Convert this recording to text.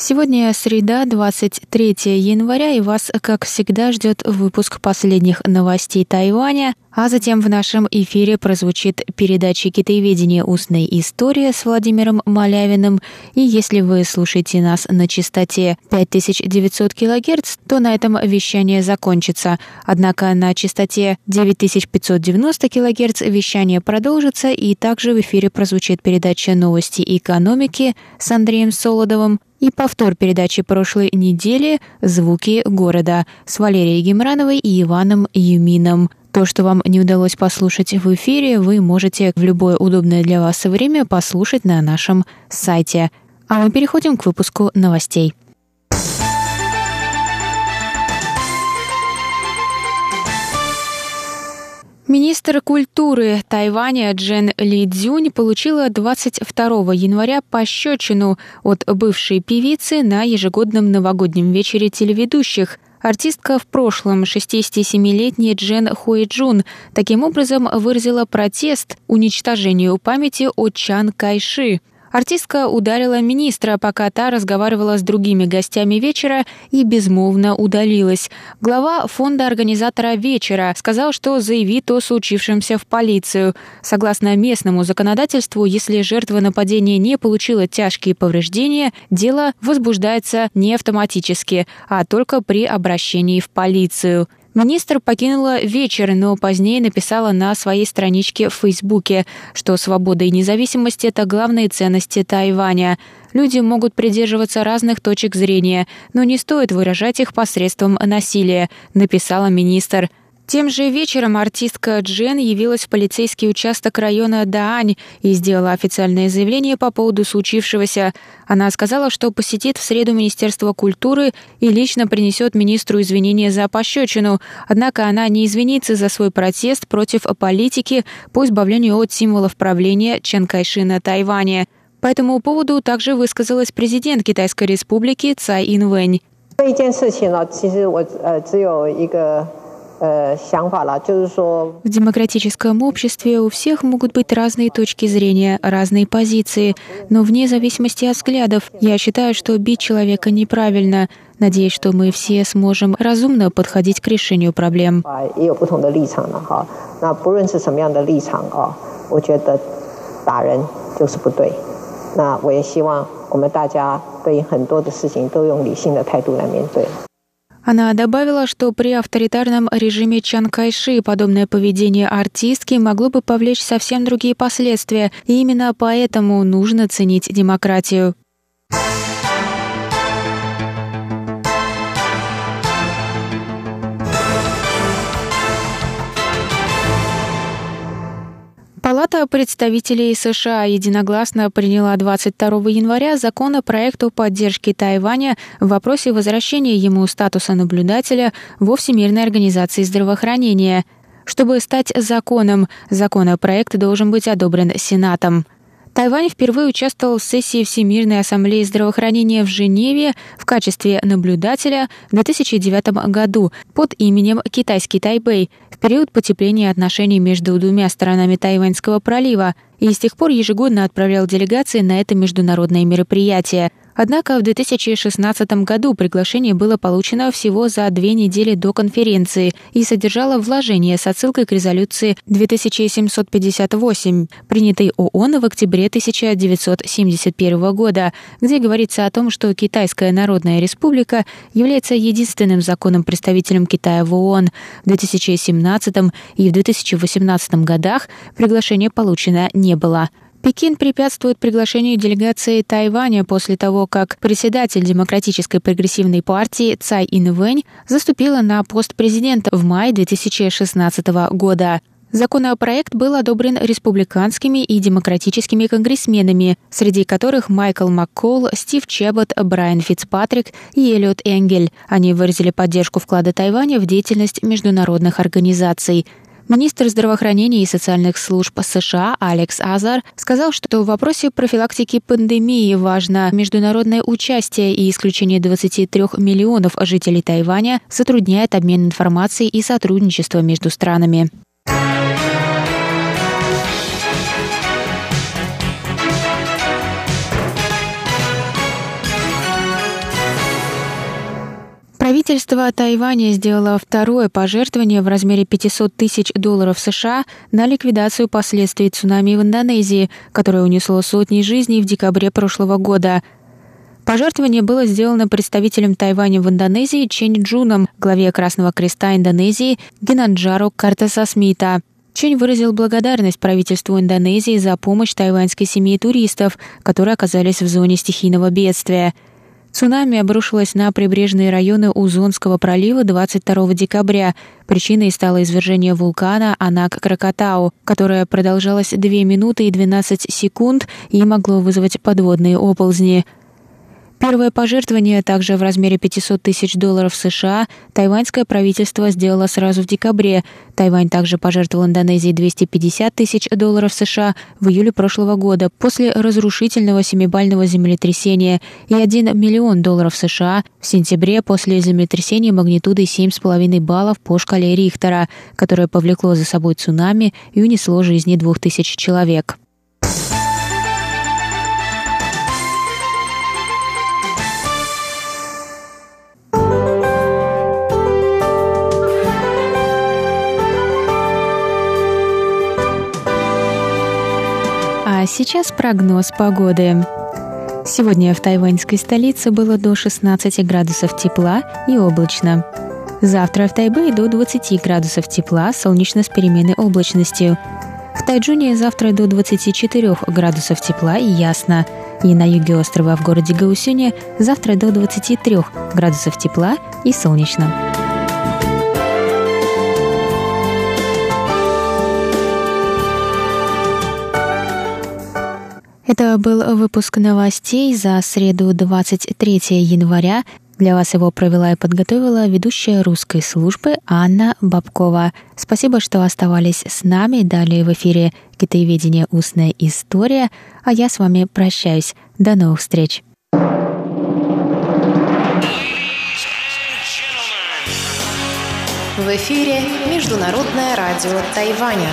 Сегодня среда, 23 января, и вас, как всегда, ждет выпуск последних новостей Тайваня, а затем в нашем эфире прозвучит передача «Китаеведение. Устная история» с Владимиром Малявиным. И если вы слушаете нас на частоте 5900 кГц, то на этом вещание закончится. Однако на частоте 9590 кГц вещание продолжится, и также в эфире прозвучит передача «Новости экономики» с Андреем Солодовым, и повтор передачи прошлой недели «Звуки города» с Валерией Гемрановой и Иваном Юмином. То, что вам не удалось послушать в эфире, вы можете в любое удобное для вас время послушать на нашем сайте. А мы переходим к выпуску новостей. Министр культуры Тайваня Джен Ли Цзюнь получила 22 января пощечину от бывшей певицы на ежегодном новогоднем вечере телеведущих. Артистка в прошлом, 67-летняя Джен Хуэджун, таким образом выразила протест уничтожению памяти о Чан Кайши – Артистка ударила министра, пока та разговаривала с другими гостями вечера и безмолвно удалилась. Глава фонда организатора вечера сказал, что заявит о случившемся в полицию. Согласно местному законодательству, если жертва нападения не получила тяжкие повреждения, дело возбуждается не автоматически, а только при обращении в полицию. Министр покинула вечер, но позднее написала на своей страничке в Фейсбуке, что свобода и независимость – это главные ценности Тайваня. Люди могут придерживаться разных точек зрения, но не стоит выражать их посредством насилия, написала министр. Тем же вечером артистка Джен явилась в полицейский участок района Даань и сделала официальное заявление по поводу случившегося. Она сказала, что посетит в среду Министерство культуры и лично принесет министру извинения за пощечину. Однако она не извинится за свой протест против политики по избавлению от символов правления Чен Кайши на Тайване. По этому поводу также высказалась президент Китайской республики Цай Инвэнь. 这一件事情呢，其实我呃只有一个 в демократическом обществе у всех могут быть разные точки зрения, разные позиции, но вне зависимости от взглядов, я считаю, что бить человека неправильно. Надеюсь, что мы все сможем разумно подходить к решению проблем. Она добавила, что при авторитарном режиме Чан Кайши подобное поведение артистки могло бы повлечь совсем другие последствия, и именно поэтому нужно ценить демократию. Палата представителей США единогласно приняла 22 января законопроект о поддержке Тайваня в вопросе возвращения ему статуса наблюдателя во Всемирной организации здравоохранения. Чтобы стать законом, законопроект должен быть одобрен Сенатом. Тайвань впервые участвовал в сессии Всемирной ассамблеи здравоохранения в Женеве в качестве наблюдателя в 2009 году под именем «Китайский Тайбэй» в период потепления отношений между двумя сторонами Тайваньского пролива и с тех пор ежегодно отправлял делегации на это международное мероприятие – Однако в 2016 году приглашение было получено всего за две недели до конференции и содержало вложение с отсылкой к резолюции 2758, принятой ООН в октябре 1971 года, где говорится о том, что Китайская Народная Республика является единственным законным представителем Китая в ООН. В 2017 и в 2018 годах приглашение получено не было. Пекин препятствует приглашению делегации Тайваня после того, как председатель Демократической прогрессивной партии Цай Инвэнь заступила на пост президента в мае 2016 года. Законопроект был одобрен республиканскими и демократическими конгрессменами, среди которых Майкл Маккол, Стив Чебот, Брайан Фицпатрик и Эллиот Энгель. Они выразили поддержку вклада Тайваня в деятельность международных организаций. Министр здравоохранения и социальных служб США Алекс Азар сказал, что в вопросе профилактики пандемии важно международное участие и исключение 23 миллионов жителей Тайваня затрудняет обмен информацией и сотрудничество между странами. Правительство Тайваня сделало второе пожертвование в размере 500 тысяч долларов США на ликвидацию последствий цунами в Индонезии, которое унесло сотни жизней в декабре прошлого года. Пожертвование было сделано представителем Тайваня в Индонезии Чен Джуном, главе Красного Креста Индонезии Генанджару Картасасмита. Чень выразил благодарность правительству Индонезии за помощь тайваньской семье туристов, которые оказались в зоне стихийного бедствия – Цунами обрушилось на прибрежные районы Узонского пролива 22 декабря. Причиной стало извержение вулкана Анак-Кракатау, которое продолжалось 2 минуты и 12 секунд и могло вызвать подводные оползни. Первое пожертвование, также в размере 500 тысяч долларов США, тайваньское правительство сделало сразу в декабре. Тайвань также пожертвовал Индонезии 250 тысяч долларов США в июле прошлого года после разрушительного семибального землетрясения и 1 миллион долларов США в сентябре после землетрясения магнитудой 7,5 баллов по шкале Рихтера, которое повлекло за собой цунами и унесло жизни 2000 человек. Сейчас прогноз погоды. Сегодня в тайваньской столице было до 16 градусов тепла и облачно. Завтра в Тайбэе до 20 градусов тепла, солнечно с переменной облачностью. В Тайджуне завтра до 24 градусов тепла и ясно. И на юге острова в городе Гаусюне завтра до 23 градусов тепла и солнечно. Это был выпуск новостей за среду 23 января. Для вас его провела и подготовила ведущая русской службы Анна Бабкова. Спасибо, что оставались с нами. Далее в эфире «Китаеведение. Устная история». А я с вами прощаюсь. До новых встреч. В эфире Международное радио Тайваня.